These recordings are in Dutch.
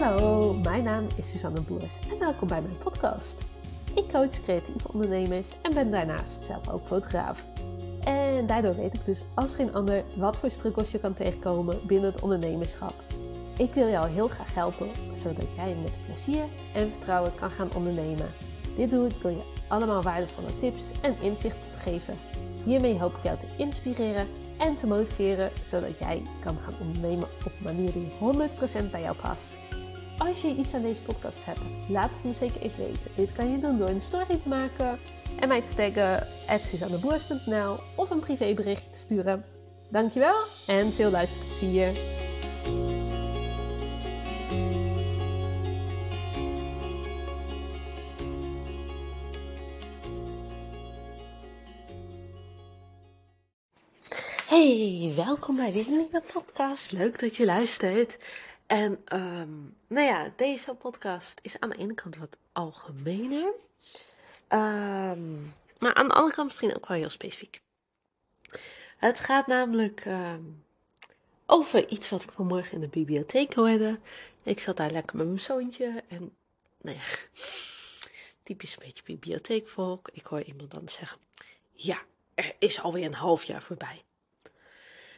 Hallo, mijn naam is Suzanne Boers en welkom bij mijn podcast. Ik coach creatieve ondernemers en ben daarnaast zelf ook fotograaf. En daardoor weet ik dus als geen ander wat voor struggles je kan tegenkomen binnen het ondernemerschap. Ik wil jou heel graag helpen zodat jij met plezier en vertrouwen kan gaan ondernemen. Dit doe ik door je allemaal waardevolle tips en inzichten te geven. Hiermee hoop ik jou te inspireren en te motiveren zodat jij kan gaan ondernemen op een manier die 100% bij jou past. Als je iets aan deze podcast hebt, laat het me zeker even weten. Dit kan je doen door een story te maken en mij te taggen @suzanneboers.nl of een privébericht te sturen. Dankjewel en veel luisterplezier. Hey, welkom bij weer podcast. Leuk dat je luistert. En ehm, nou ja, deze podcast is aan de ene kant wat algemener. Ehm, maar aan de andere kant misschien ook wel heel specifiek. Het gaat namelijk ehm, over iets wat ik vanmorgen in de bibliotheek hoorde. Ik zat daar lekker met mijn zoontje en nou typisch een beetje bibliotheekvolk. Ik hoor iemand dan zeggen, ja, er is alweer een half jaar voorbij.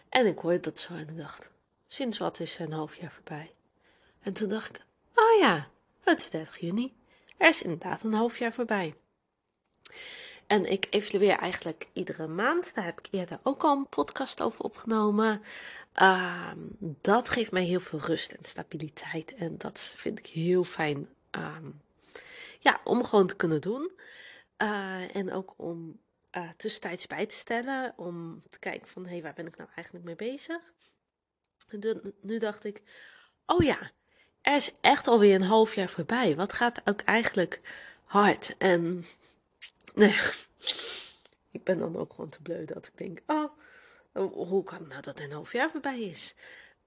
En ik hoorde dat zo en ik dacht, sinds wat is een half jaar voorbij? En toen dacht ik, oh ja, het is 30 juni. Er is inderdaad een half jaar voorbij. En ik evalueer eigenlijk iedere maand. Daar heb ik eerder ook al een podcast over opgenomen. Uh, dat geeft mij heel veel rust en stabiliteit. En dat vind ik heel fijn uh, ja, om gewoon te kunnen doen. Uh, en ook om uh, tussentijds bij te stellen. Om te kijken van, hé, hey, waar ben ik nou eigenlijk mee bezig? Nu dacht ik, oh ja, er is echt alweer een half jaar voorbij. Wat gaat ook eigenlijk hard? En nee, ik ben dan ook gewoon te bleu dat ik denk, oh, hoe kan het nou dat een half jaar voorbij is?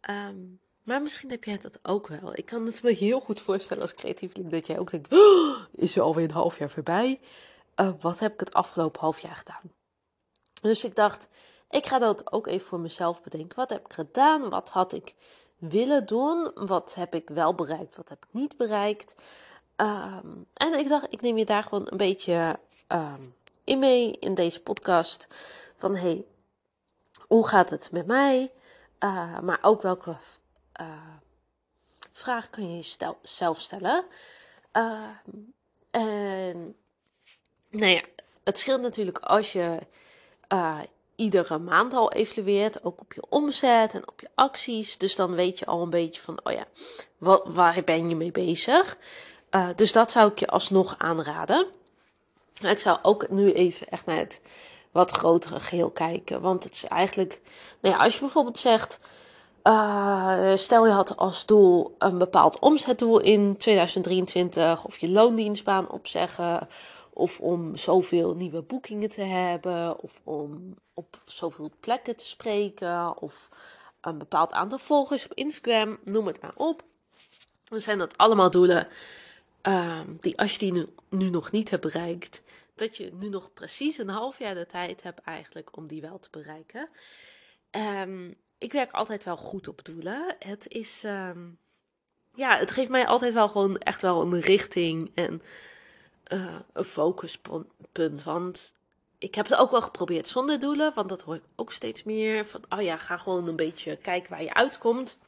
Um, maar misschien heb jij dat ook wel. Ik kan het me heel goed voorstellen als creatieveling dat jij ook denkt, oh, is er alweer een half jaar voorbij? Uh, wat heb ik het afgelopen half jaar gedaan? Dus ik dacht, ik ga dat ook even voor mezelf bedenken. Wat heb ik gedaan? Wat had ik willen doen? Wat heb ik wel bereikt? Wat heb ik niet bereikt? Um, en ik dacht, ik neem je daar gewoon een beetje um, in mee in deze podcast. Van hey, hoe gaat het met mij? Uh, maar ook welke uh, vraag kun je jezelf stellen? Uh, en nou ja, het scheelt natuurlijk als je uh, iedere maand al evalueert, ook op je omzet en op je acties. Dus dan weet je al een beetje van, oh ja, wat, waar ben je mee bezig? Uh, dus dat zou ik je alsnog aanraden. Ik zou ook nu even echt naar het wat grotere geheel kijken. Want het is eigenlijk, nou ja, als je bijvoorbeeld zegt, uh, stel je had als doel een bepaald omzetdoel in 2023 of je loondienstbaan opzeggen of om zoveel nieuwe boekingen te hebben, of om op zoveel plekken te spreken, of een bepaald aantal volgers op Instagram, noem het maar op. Dan zijn dat allemaal doelen um, die als je die nu, nu nog niet hebt bereikt, dat je nu nog precies een half jaar de tijd hebt eigenlijk om die wel te bereiken. Um, ik werk altijd wel goed op doelen. Het is, um, ja, het geeft mij altijd wel gewoon echt wel een richting en uh, een focuspunt. Want ik heb het ook wel geprobeerd zonder doelen, want dat hoor ik ook steeds meer. Van, oh ja, ga gewoon een beetje kijken waar je uitkomt.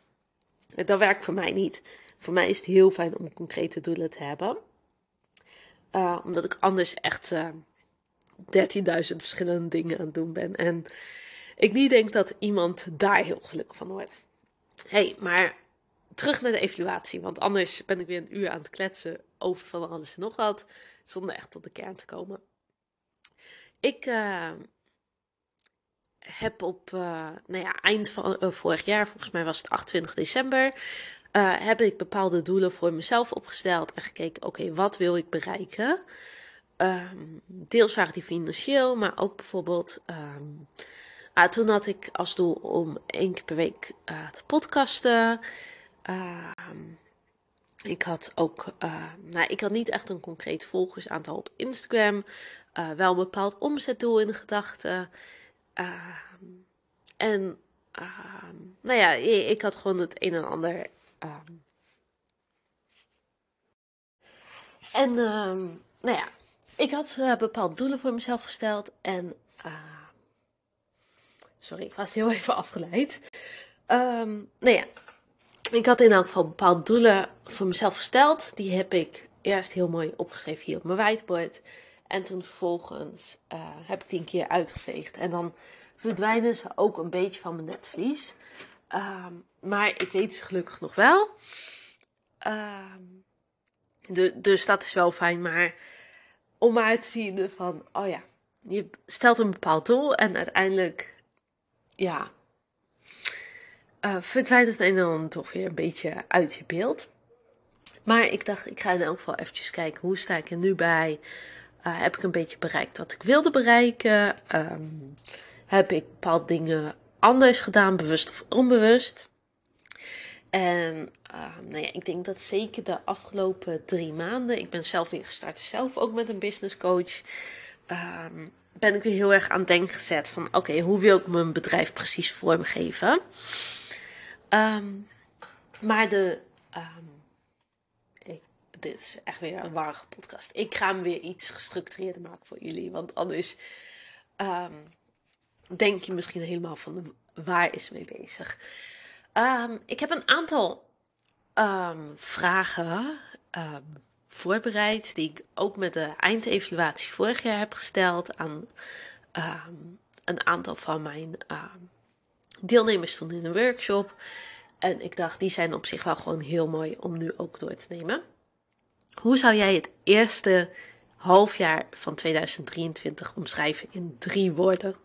Dat werkt voor mij niet. Voor mij is het heel fijn om concrete doelen te hebben. Uh, omdat ik anders echt uh, eh, 13.000 verschillende dingen aan het doen ben. En ik niet denk dat iemand daar heel gelukkig van wordt. hey, maar terug naar de evaluatie. Want anders ben ik weer een uur aan het kletsen over van alles en nog wat. Zonder echt tot de kern te komen. Ik uh, heb op uh, nou ja, eind van uh, vorig jaar, volgens mij was het 28 december, heb ik bepaalde doelen voor mezelf opgesteld en gekeken, oké, wat wil ik bereiken? Um, deels waren die financieel, maar ook bijvoorbeeld, um, toen had ik als doel om één keer per week te podcasten. Um, ik had ook, uh, nou, ik had niet echt een concreet volgersaantal op Instagram. Uh, wel een bepaald omzetdoel in gedachten. Uh, en, nou ja, ik had gewoon het een en ander En ehm, nou ja, ik had uh, bepaalde doelen voor mezelf gesteld. En sorry, ik was heel even afgeleid. Nou ja, ik had in elk geval bepaalde doelen voor mezelf gesteld. Die heb ik eerst heel mooi opgeschreven hier op mijn whiteboard. En toen vervolgens uh, heb ik die een keer uitgeveegd. En dan verdwijnen ze ook een beetje van mijn netvlies. Um, maar ik weet ze gelukkig nog wel. Um, de, dus dat is wel fijn. Maar om maar te zien van, oh ja, je stelt een bepaald doel en uiteindelijk, ja, uh, verdwijnt het een en dan toch weer een beetje uit je beeld. Maar ik dacht, ik ga in elk geval eventjes kijken, hoe sta ik er nu bij? Uh, heb ik een beetje bereikt wat ik wilde bereiken? Um, heb ik bepaalde dingen anders gedaan, bewust of onbewust? En um, nou ja, ik denk dat zeker de afgelopen drie maanden, ik ben zelf weer gestart, zelf ook met een business coach, um, ben ik weer heel erg aan het denken gezet van oké, hoe wil ik mijn bedrijf precies vormgeven? Um, maar de, ik, dit is echt weer een warige podcast. Ik ga hem weer iets gestructureerder maken voor jullie, want anders denk je misschien helemaal van waar is mee bezig. Ik heb een aantal vragen voorbereid, die ik ook met de eindevaluatie vorig jaar heb gesteld aan een aantal van mijn deelnemers toen in een workshop. En ik dacht, die zijn op zich wel gewoon heel mooi om nu ook door te nemen. Hoe zou jij het eerste halfjaar van 2023 omschrijven in drie woorden?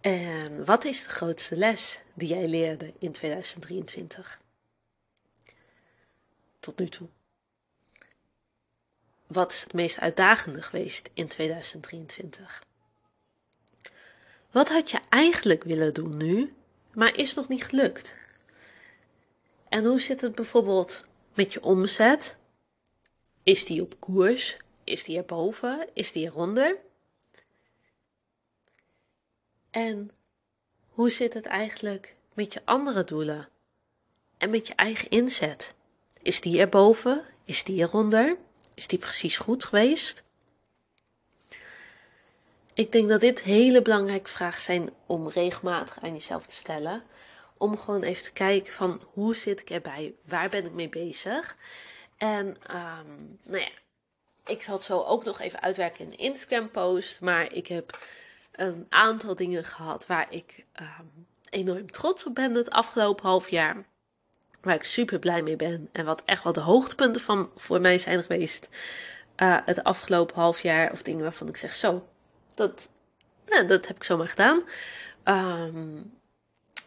En wat is de grootste les die jij leerde in 2023? Tot nu toe. Wat is het meest uitdagende geweest in 2023? Wat had je eigenlijk willen doen nu, maar is nog niet gelukt? En hoe zit het bijvoorbeeld met je omzet? Is die op koers? Is die erboven? Is die eronder? En hoe zit het eigenlijk met je andere doelen? En met je eigen inzet? Is die erboven? Is die eronder? Is die precies goed geweest? Ik denk dat dit hele belangrijke vragen zijn om regelmatig aan jezelf te stellen. Om gewoon even te kijken van hoe zit ik erbij? Waar ben ik mee bezig? En um, nou ja, ik zal het zo ook nog even uitwerken in een Instagram post. Maar ik heb een aantal dingen gehad waar ik um, enorm trots op ben het afgelopen half jaar. Waar ik super blij mee ben. En wat echt wel de hoogtepunten van voor mij zijn geweest. Uh, het afgelopen half jaar. Of dingen waarvan ik zeg zo. Dat, nou, dat heb ik zomaar gedaan. Um,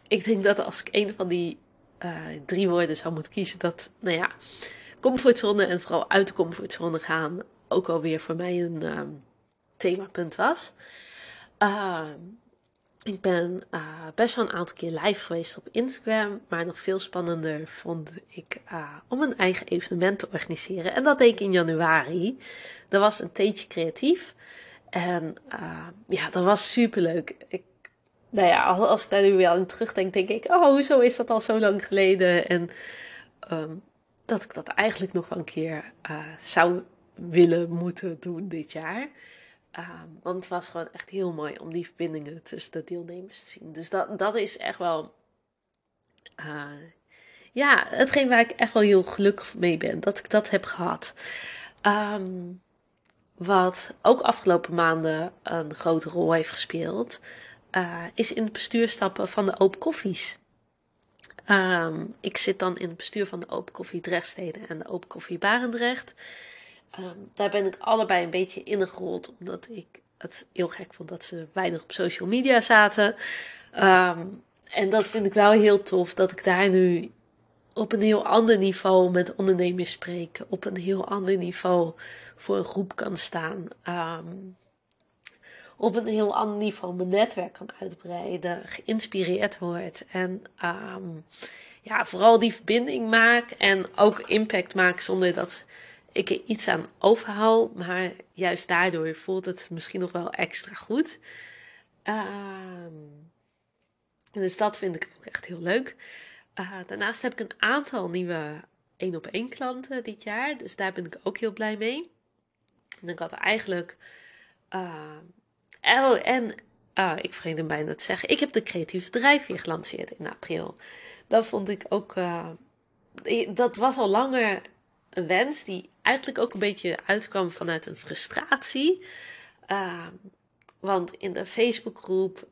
ik denk dat als ik een van die uh, drie woorden zou moeten kiezen. Dat, nou ja, comfortzone en vooral uit de comfortzone gaan. Ook alweer voor mij een um, themapunt was. Uh, ik ben uh, best wel een aantal keer live geweest op Instagram. Maar nog veel spannender vond ik uh, om een eigen evenement te organiseren. En dat deed ik in januari. Dat was een theetje creatief. En ja, dat was super leuk. Ik, nou ja, als ik daar nu weer aan terugdenk, denk ik: oh, hoezo is dat al zo lang geleden? En um, dat ik dat eigenlijk nog wel een keer zou willen moeten doen dit jaar. Um, want het was gewoon echt heel mooi om die verbindingen tussen de deelnemers te zien. Dus dat, dat is echt wel. Uh, ja, hetgeen waar ik echt wel heel gelukkig mee ben. Dat ik dat heb gehad. Um, wat ook afgelopen maanden een grote rol heeft gespeeld. Uh, is in het bestuur stappen van de Open Koffies. Um, ik zit dan in het bestuur van de Open Koffie Drechtsteden en de Open Koffie Barendrecht. Um, daar ben ik allebei een beetje ingerold, omdat ik het heel gek vond dat ze weinig op social media zaten. Um, en dat vind ik wel heel tof, dat ik daar nu op een heel ander niveau met ondernemers spreek. Op een heel ander niveau voor een groep kan staan. Um, op een heel ander niveau mijn netwerk kan uitbreiden, geïnspireerd wordt. En um, ja, vooral die verbinding maak en ook impact maak zonder dat ik er iets aan overhoud, maar juist daardoor voelt het misschien nog wel extra goed. Uh, dus dat vind ik ook echt heel leuk. Uh, daarnaast heb ik een aantal nieuwe één op één klanten dit jaar. Dus daar ben ik ook heel blij mee. En ik had eigenlijk. Uh, oh, en uh, ik vergeet hem bijna te zeggen. Ik heb de creatieve drijfveer gelanceerd in april. Dat vond ik ook. Uh, dat was al langer een wens die eigenlijk ook een beetje uitkwam vanuit een frustratie. Uh, want in de Facebookgroep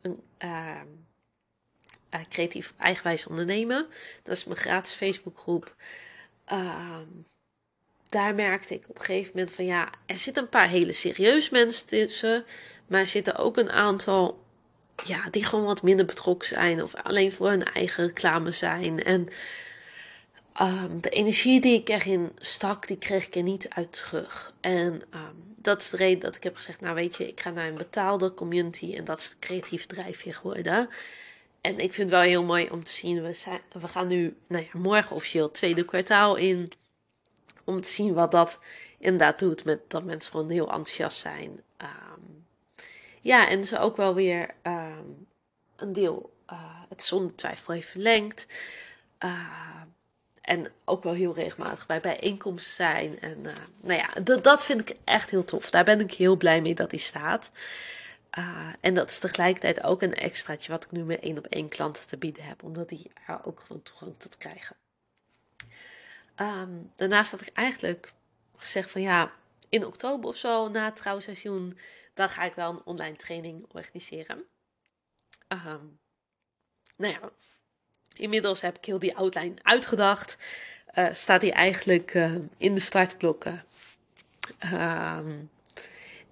uh, Creatief Eigenwijs Ondernemen, dat is mijn gratis Facebookgroep. Uh, daar merkte ik op een gegeven moment van ja, er zitten een paar hele serieuze mensen tussen. Maar er zitten ook een aantal ja, die gewoon wat minder betrokken zijn. Of alleen voor hun eigen reclame zijn. En um, de energie die ik erin stak, die kreeg ik er niet uit terug. En um, dat is de reden dat ik heb gezegd, nou weet je, ik ga naar een betaalde community. En dat is de creatieve drijfveer geworden. En ik vind het wel heel mooi om te zien, we, zijn, we gaan nu nou ja, morgen officieel het tweede kwartaal in. Om te zien wat dat inderdaad doet met dat mensen gewoon heel enthousiast zijn. Um, ja, en ze ook wel weer um, een deel uh, het zonder twijfel heeft verlengd. Uh, en ook wel heel regelmatig bij bijeenkomsten zijn. En uh, nou ja, dat vind ik echt heel tof. Daar ben ik heel blij mee dat hij staat. En dat is tegelijkertijd ook een extraatje wat ik nu met één op één klanten te bieden heb. Omdat die er ook gewoon toegang tot krijgen. Um, daarnaast had ik eigenlijk gezegd van ja, in oktober of zo, na het trouwseizoen, dan ga ik wel een online training organiseren. Um, nou ja, inmiddels heb ik heel die outline uitgedacht. Uh, staat die eigenlijk uh, in de startblokken. Um,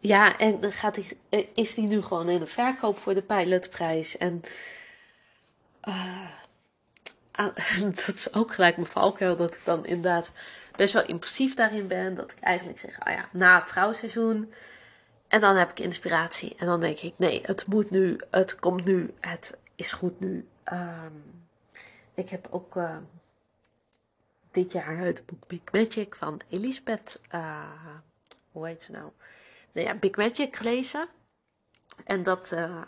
ja, en dan gaat die, eh, is die nu gewoon in de verkoop voor de pilotprijs. En uh, dat is ook gelijk mijn valkuil, dat ik dan inderdaad best wel impulsief daarin ben. Dat ik eigenlijk zeg, ah ja, na het trouwseizoen. En dan heb ik inspiratie. En dan denk ik, nee, het moet nu, het komt nu, het is goed nu. Um, ik heb ook uh, dit jaar het boek Big Magic van Elisabeth, uh, hoe heet ze nou? Nou ja, Big Magic gelezen. En dat uh,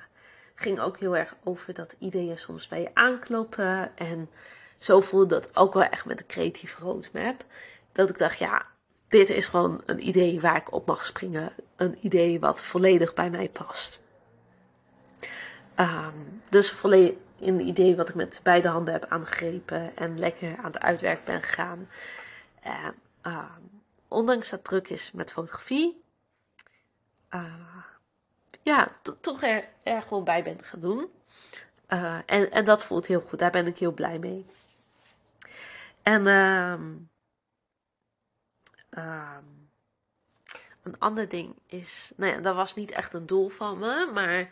ging ook heel erg over dat ideeën soms bij je aankloppen. En zo voelde dat ook wel echt met de creatieve roadmap. Dat ik dacht, ja, dit is gewoon een idee waar ik op mag springen. Een idee wat volledig bij mij past. Um, dus volledig het idee wat ik met beide handen heb aangegrepen en lekker aan het uitwerk ben gegaan. En um, ondanks dat druk is met fotografie, uh, ja, toch er, er gewoon bij ben gaan doen. Uh, en, en dat voelt heel goed, daar ben ik heel blij mee. En um, um, een ander ding is, nou ja, dat was niet echt een doel van me, maar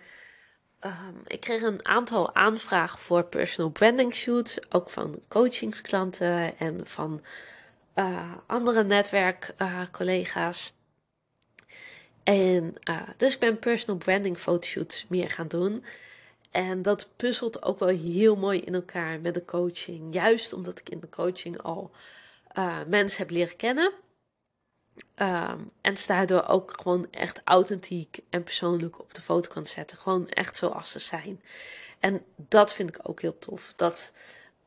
um, ik kreeg een aantal aanvragen voor personal branding shoots, ook van coachingsklanten en van uh, andere netwerkcollega's. En uh, dus ik ben personal branding fotoshoots meer gaan doen. En dat puzzelt ook wel heel mooi in elkaar met de coaching. Juist omdat ik in de coaching al uh, mensen heb leren kennen. Um, en ze daardoor ook gewoon echt authentiek en persoonlijk op de foto kan zetten. Gewoon echt zoals ze zijn. En dat vind ik ook heel tof. Dat,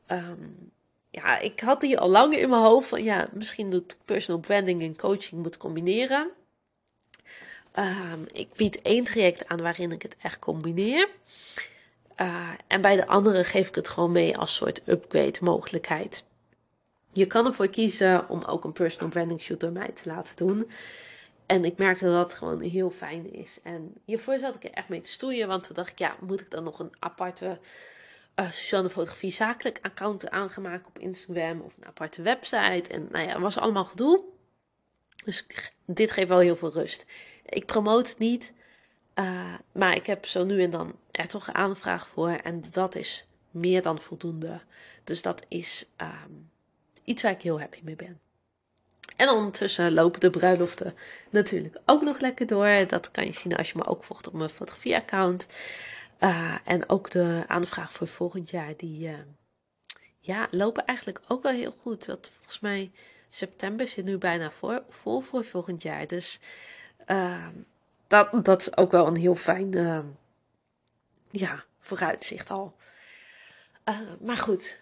um, ja, ik had die al lang in mijn hoofd van ja, misschien ik personal branding en coaching moet combineren. Um, ik bied één traject aan waarin ik het echt combineer. Uh, en bij de andere geef ik het gewoon mee als soort upgrade mogelijkheid. Je kan ervoor kiezen om ook een personal branding shoot door mij te laten doen. En ik merkte dat dat gewoon heel fijn is. En hiervoor zat ik er echt mee te stoeien. Want toen dacht ik, ja, moet ik dan nog een aparte uh, sociale fotografie zakelijk account aangemaakt op Instagram of een aparte website. En nou ja, het was allemaal gedoe. Dus dit geeft wel heel veel rust. Ik promote het niet. Uh, maar ik heb zo nu en dan er toch een aanvraag voor. En dat is meer dan voldoende. Dus dat is um, iets waar ik heel happy mee ben. En ondertussen lopen de bruiloften natuurlijk ook nog lekker door. Dat kan je zien als je me ook volgt op mijn fotografie-account. Uh, en ook de aanvraag voor volgend jaar, die uh, ja, lopen eigenlijk ook wel heel goed. Dat volgens mij september zit nu bijna voor, vol voor volgend jaar. Dus uh, dat, dat is ook wel een heel fijn ja, vooruitzicht al. maar goed,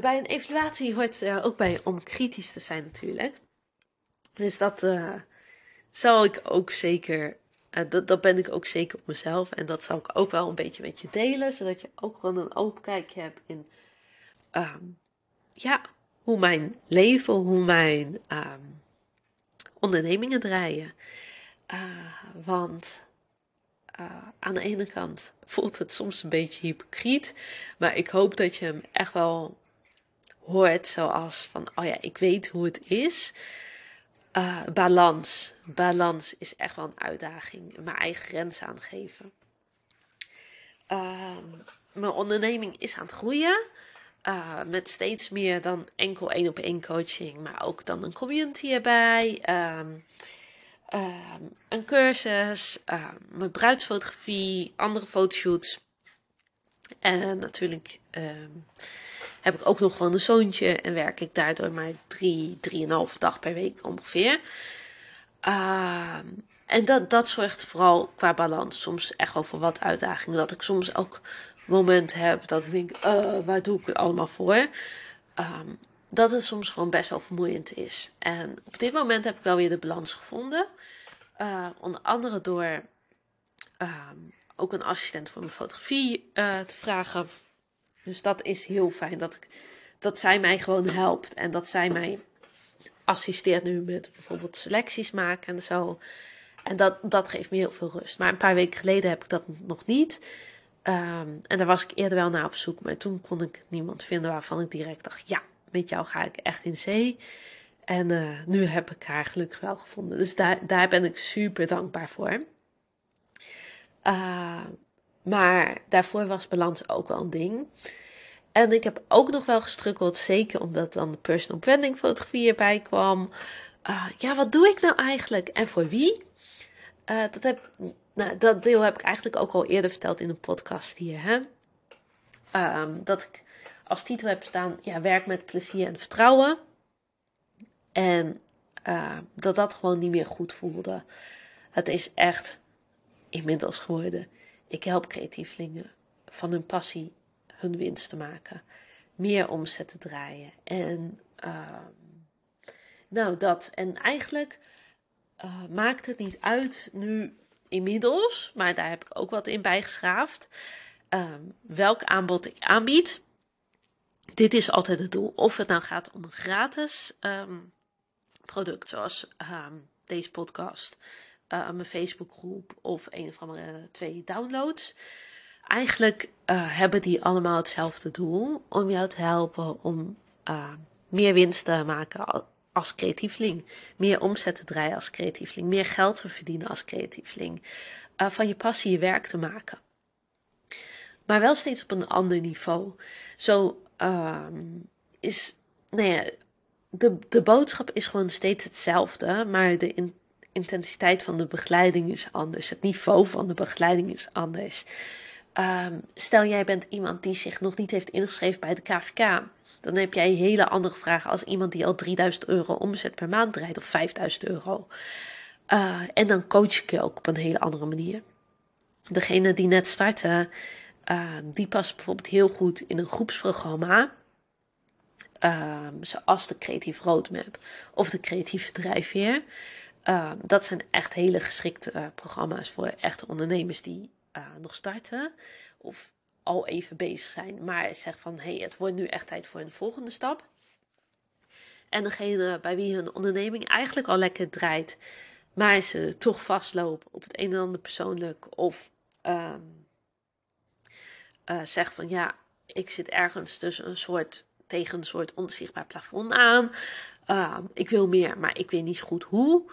bij een evaluatie hoort er ook bij om kritisch te zijn natuurlijk. Dus dat uh, zou ik ook zeker, dat, dat ben ik ook zeker op mezelf. En dat zou ik ook wel een beetje met je delen, zodat je ook gewoon een open kijkje hebt in, um, ja, hoe mijn leven, hoe mijn ondernemingen draaien. Uh, want aan de ene kant voelt het soms een beetje hypocriet, maar ik hoop dat je hem echt wel hoort zoals van, oh ja, ik weet hoe het is. Uh, balans. Balans is echt wel een uitdaging. Mijn eigen grenzen aangeven. Uh, mijn onderneming is aan het groeien. Met steeds meer dan enkel één op één coaching, maar ook dan een community erbij. Um, een cursus, mijn bruidsfotografie, andere fotoshoots. En natuurlijk heb ik ook nog gewoon een zoontje en werk ik daardoor maar drie, drieënhalve dag per week ongeveer. En dat, dat zorgt vooral qua balans soms echt wel voor wat uitdagingen. Dat ik soms ook momenten heb dat ik denk, uh, waar doe ik het allemaal voor? Um, dat het soms gewoon best wel vermoeiend is. En op dit moment heb ik wel weer de balans gevonden. Uh, onder andere door um, ook een assistent voor mijn fotografie uh, te vragen. Dus dat is heel fijn dat, ik, dat zij mij gewoon helpt en dat zij mij assisteert nu met bijvoorbeeld selecties maken en zo. En dat, dat geeft me heel veel rust. Maar een paar weken geleden heb ik dat nog niet. Um, en daar was ik eerder wel naar op zoek. Maar toen kon ik niemand vinden waarvan ik direct dacht: ja, met jou ga ik echt in zee. En uh, nu heb ik haar gelukkig wel gevonden. Dus daar, daar ben ik super dankbaar voor. Uh, maar daarvoor was balans ook wel een ding. En ik heb ook nog wel gestrukkeld, zeker omdat dan de personal branding fotografie erbij kwam. Uh, ja, wat doe ik nou eigenlijk en voor wie? Uh, dat, heb, nou, dat deel heb ik eigenlijk ook al eerder verteld in een podcast hier. Hè? Um, dat ik als titel heb staan, ja, werk met plezier en vertrouwen. En uh, dat dat gewoon niet meer goed voelde. Het is echt inmiddels geworden ik help creatievelingen van hun passie hun winst te maken. Meer omzet te draaien. En uh, nou dat. En eigenlijk uh, maakt het niet uit nu inmiddels, maar daar heb ik ook wat in bijgeschaafd. Um, welk aanbod ik aanbied. Dit is altijd het doel. Of het nou gaat om een gratis um, product, zoals um, deze podcast uh, mijn Facebookgroep of een of andere twee downloads. Eigenlijk uh, hebben die allemaal hetzelfde doel: om jou te helpen om uh, meer winst te maken als creatieveling, meer omzet te draaien als creatieveling, meer geld te verdienen als creatieveling, van je passie je werk te maken. Maar wel steeds op een ander niveau. Zo ehm, is, nou de, de boodschap is gewoon steeds hetzelfde, maar de, in, intensiteit van de begeleiding is anders. Het niveau van de begeleiding is anders. Um, stel jij bent iemand die zich nog niet heeft ingeschreven bij de KVK. Dan heb jij hele andere vragen als iemand die al 3000 euro omzet per maand draait of 5000 euro. Uh, en dan coach ik je ook op een hele andere manier. Degene die net starten, uh, die past bijvoorbeeld heel goed in een groepsprogramma. Uh, zoals de creatieve roadmap of de creatieve drijfveer. Uh, dat zijn echt hele geschikte uh, programma's voor echte ondernemers die uh, nog starten of al even bezig zijn, maar zeggen van hé, hey, het wordt nu echt tijd voor een volgende stap. En degene bij wie hun onderneming eigenlijk al lekker draait, maar ze toch vastlopen op het een en ander persoonlijk of zegt van ja, ik zit ergens tussen een soort tegen een soort onzichtbaar plafond aan. Um, ik wil meer, maar ik weet niet goed hoe.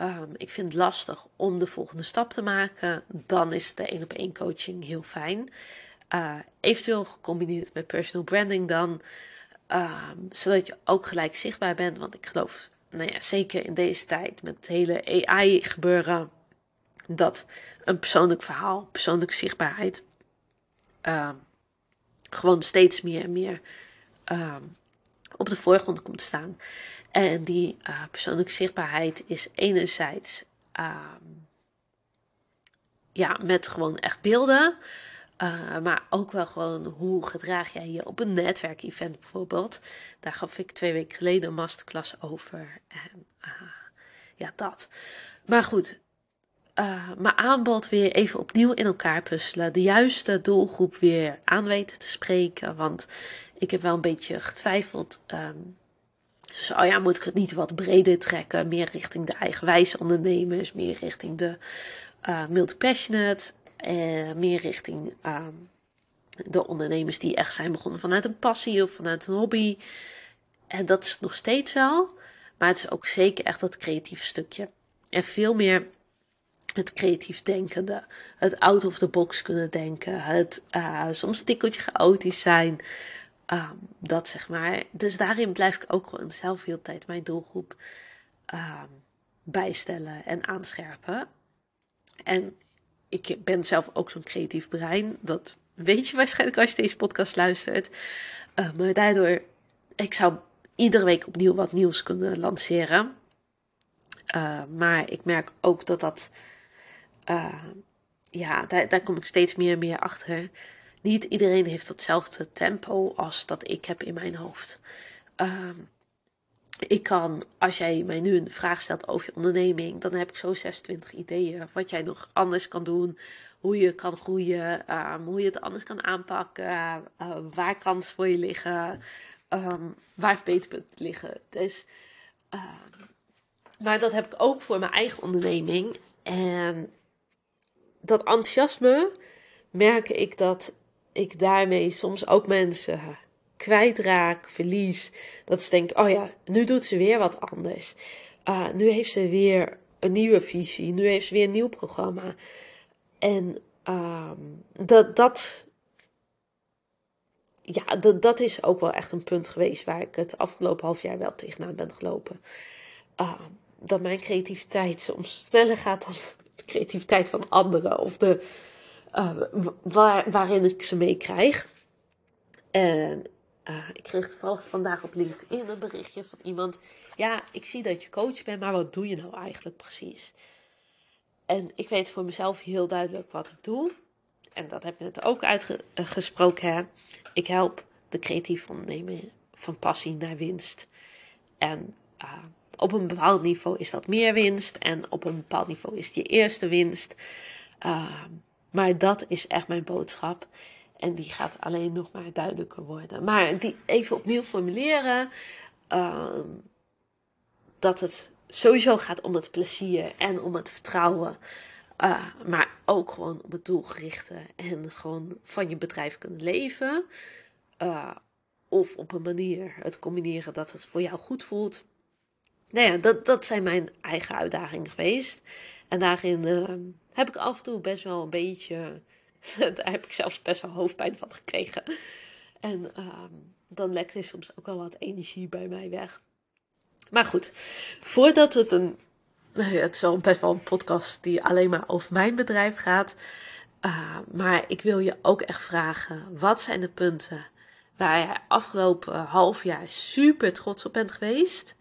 Um, ik vind het lastig om de volgende stap te maken. Dan is de één op één coaching heel fijn. Uh, eventueel gecombineerd met personal branding dan. Um, zodat je ook gelijk zichtbaar bent. Want ik geloof, nou ja, zeker in deze tijd met het hele AI gebeuren. Dat een persoonlijk verhaal, persoonlijke zichtbaarheid. Uh, gewoon steeds meer en meer op de voorgrond komt staan. En die uh, persoonlijke zichtbaarheid is enerzijds uh, ja, met gewoon echt beelden. Uh, maar ook wel gewoon hoe gedraag jij je op een netwerkevent bijvoorbeeld. Daar gaf ik twee weken geleden een masterclass over. En uh, ja, dat. Maar goed, uh, mijn aanbod weer even opnieuw in elkaar puzzelen. De juiste doelgroep weer aan weten te spreken. Want ik heb wel een beetje getwijfeld. Um, dus, oh ja, moet ik het niet wat breder trekken? Meer richting de eigenwijze ondernemers, meer richting de uh, multi-passionate, uh, meer richting uh, de ondernemers die echt zijn begonnen vanuit een passie of vanuit een hobby. En dat is nog steeds wel, maar het is ook zeker echt dat creatieve stukje. En veel meer het creatief denkende, het out of the box kunnen denken, het uh, soms een tikkeltje chaotisch zijn. Um, dat zeg maar. Dus daarin blijf ik ook gewoon zelf heel tijd mijn doelgroep um, bijstellen en aanscherpen. En ik ben zelf ook zo'n creatief brein. Dat weet je waarschijnlijk als je deze podcast luistert. Uh, maar daardoor, ik zou iedere week opnieuw wat nieuws kunnen lanceren. Uh, maar ik merk ook dat dat, uh, ja, daar, daar kom ik steeds meer en meer achter. Niet iedereen heeft hetzelfde tempo als dat ik heb in mijn hoofd. Um, ik kan, als jij mij nu een vraag stelt over je onderneming, dan heb ik zo 26 ideeën wat jij nog anders kan doen, hoe je kan groeien, um, hoe je het anders kan aanpakken, uh, waar kansen voor je liggen, um, waar verbeterpunten liggen. Dus, maar dat heb ik ook voor mijn eigen onderneming. En dat enthousiasme merk ik dat ik daarmee soms ook mensen kwijtraak, verlies. Dat ze denken, oh ja, nu doet ze weer wat anders. Uh, nu heeft ze weer een nieuwe visie. Nu heeft ze weer een nieuw programma. En um, dat, dat, ja, dat, dat is ook wel echt een punt geweest waar ik het afgelopen half jaar wel tegenaan ben gelopen. Uh, dat mijn creativiteit soms sneller gaat dan de creativiteit van anderen. Of de, uh, waar, waarin ik ze meekrijg. En uh, ik kreeg toevallig vandaag op LinkedIn een berichtje van iemand. Ja, ik zie dat je coach bent, maar wat doe je nou eigenlijk precies? En ik weet voor mezelf heel duidelijk wat ik doe. En dat heb ik net ook uitgesproken. Hè? Ik help de creatieve ondernemer van passie naar winst. En uh, op een bepaald niveau is dat meer winst. En op een bepaald niveau is het je eerste winst. Uh, maar dat is echt mijn boodschap. En die gaat alleen nog maar duidelijker worden. Maar die even opnieuw formuleren. Uh, dat het sowieso gaat om het plezier en om het vertrouwen. Uh, maar ook gewoon om het doelgerichte en gewoon van je bedrijf kunnen leven. Uh, of op een manier het combineren dat het voor jou goed voelt. Nou ja, dat, dat zijn mijn eigen uitdagingen geweest. En daarin uh, heb ik af en toe best wel een beetje Daar heb ik zelfs best wel hoofdpijn van gekregen. En um, dan lekt er soms ook wel wat energie bij mij weg. Maar goed, voordat het een. Het is al best wel een podcast die alleen maar over mijn bedrijf gaat. Uh, maar ik wil je ook echt vragen: wat zijn de punten waar je afgelopen half jaar super trots op bent geweest?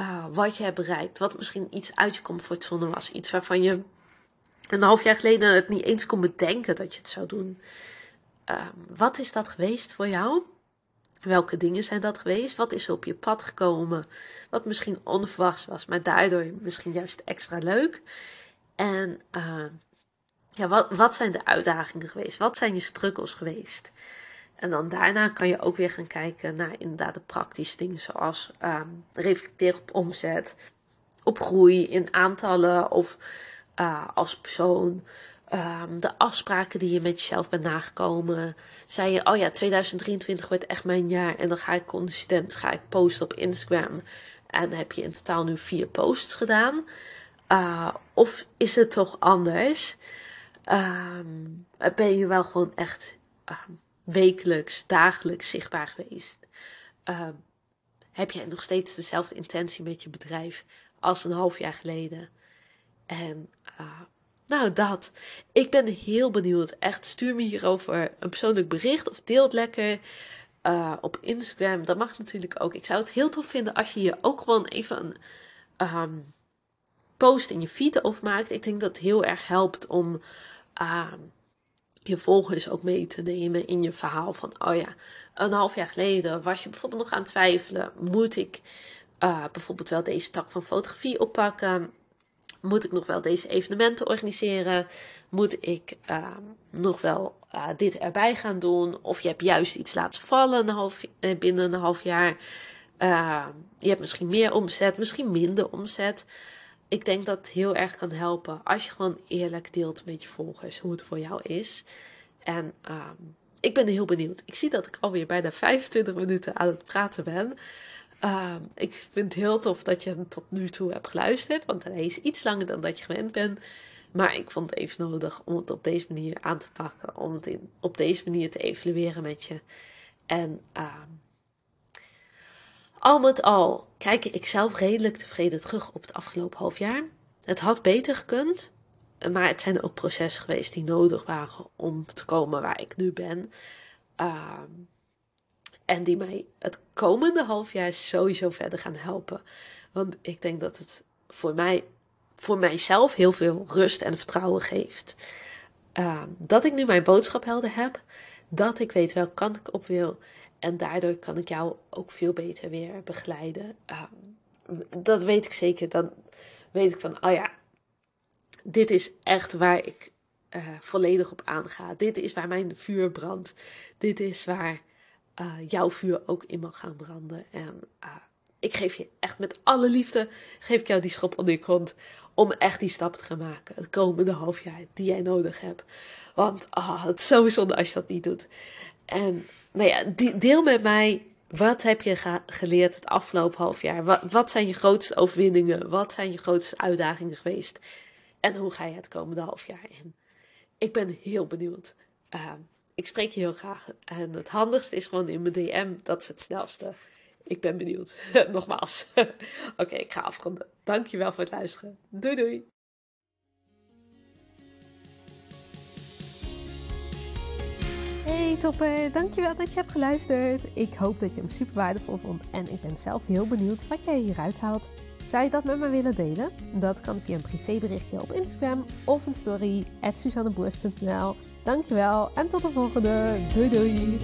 Uh, wat je hebt bereikt, wat misschien iets uit je comfortzone was, iets waarvan je een half jaar geleden het niet eens kon bedenken dat je het zou doen. Um, wat is dat geweest voor jou? Welke dingen zijn dat geweest? Wat is er op je pad gekomen? Wat misschien onverwachts was, maar daardoor misschien juist extra leuk. En uh, ja, wat, wat zijn de uitdagingen geweest? Wat zijn je struggles geweest? En dan daarna kan je ook weer gaan kijken naar inderdaad de praktische dingen, zoals um, reflecteren op omzet, op groei in aantallen of uh, als persoon. Um, de afspraken die je met jezelf bent nagekomen. Zei je, oh ja, 2023 wordt echt mijn jaar. En dan ga ik consistent ga ik posten op Instagram. En heb je in totaal nu vier posts gedaan. Uh, of is het toch anders? Um, ben je wel gewoon echt wekelijks, dagelijks zichtbaar geweest? heb jij nog steeds dezelfde intentie met je bedrijf als een half jaar geleden? En uh, nou, dat. Ik ben heel benieuwd. Echt, stuur me hierover een persoonlijk bericht of deel het lekker uh, op Instagram. Dat mag natuurlijk ook. Ik zou het heel tof vinden als je hier ook gewoon even een um, post in je feed over maakt. Ik denk dat het heel erg helpt om. Um, je volgers ook mee te nemen in je verhaal van, oh ja, een half jaar geleden was je bijvoorbeeld nog aan het twijfelen, moet ik uh, bijvoorbeeld wel deze tak van fotografie oppakken? Moet ik nog wel deze evenementen organiseren? Moet ik uh, nog wel uh, dit erbij gaan doen? Of je hebt juist iets laten vallen een half, eh, binnen een half jaar. je hebt misschien meer omzet, misschien minder omzet. Ik denk dat het heel erg kan helpen als je gewoon eerlijk deelt met je volgers hoe het voor jou is. En ehm, ik ben heel benieuwd. Ik zie dat ik alweer bijna 25 minuten aan het praten ben. Ehm, ik vind het heel tof dat je tot nu toe hebt geluisterd, want hij is iets langer dan dat je gewend bent. Maar ik vond het even nodig om het op deze manier aan te pakken, om het in, op deze manier te evalueren met je. En uh, al met al kijk ik zelf redelijk tevreden terug op het afgelopen half jaar. Het had beter gekund, maar het zijn ook processen geweest die nodig waren om te komen waar ik nu ben. Uh, en die mij het komende half jaar sowieso verder gaan helpen. Want ik denk dat het voor mij, voor mijzelf heel veel rust en vertrouwen geeft. Uh, dat ik nu mijn boodschap helder heb. Dat ik weet welke kant ik op wil. En daardoor kan ik jou ook veel beter weer begeleiden. Uh, dat weet ik zeker. Dan weet ik van, oh ja, dit is echt waar ik uh, volledig op aanga. Dit is waar mijn vuur brandt. Dit is waar uh, jouw vuur ook in mag gaan branden. En uh, ik geef je echt met alle liefde, geef ik jou die schop onder je kont. Om echt die stap te gaan maken. Het komende half jaar die jij nodig hebt. Want ah, het is zo zonde als je dat niet doet. En nou ja, deel met mij. Wat heb je geleerd het afgelopen half jaar? Wat, zijn je grootste overwinningen? Wat zijn je grootste uitdagingen geweest? En hoe ga je het komende half jaar in? Ik ben heel benieuwd. Uh, ik spreek je heel graag. En het handigste is gewoon in mijn DM. Dat is het snelste. Ik ben benieuwd. Nogmaals. Oké, ik ga afronden. Dankjewel voor het luisteren. Doei doei. Hey topper, dankjewel dat je hebt geluisterd. Ik hoop dat je hem super waardevol vond en ik ben zelf heel benieuwd wat jij hieruit haalt. Zou je dat met me willen delen? Dat kan via een privéberichtje op Instagram of een story at Dankjewel en tot de volgende. Doei doei!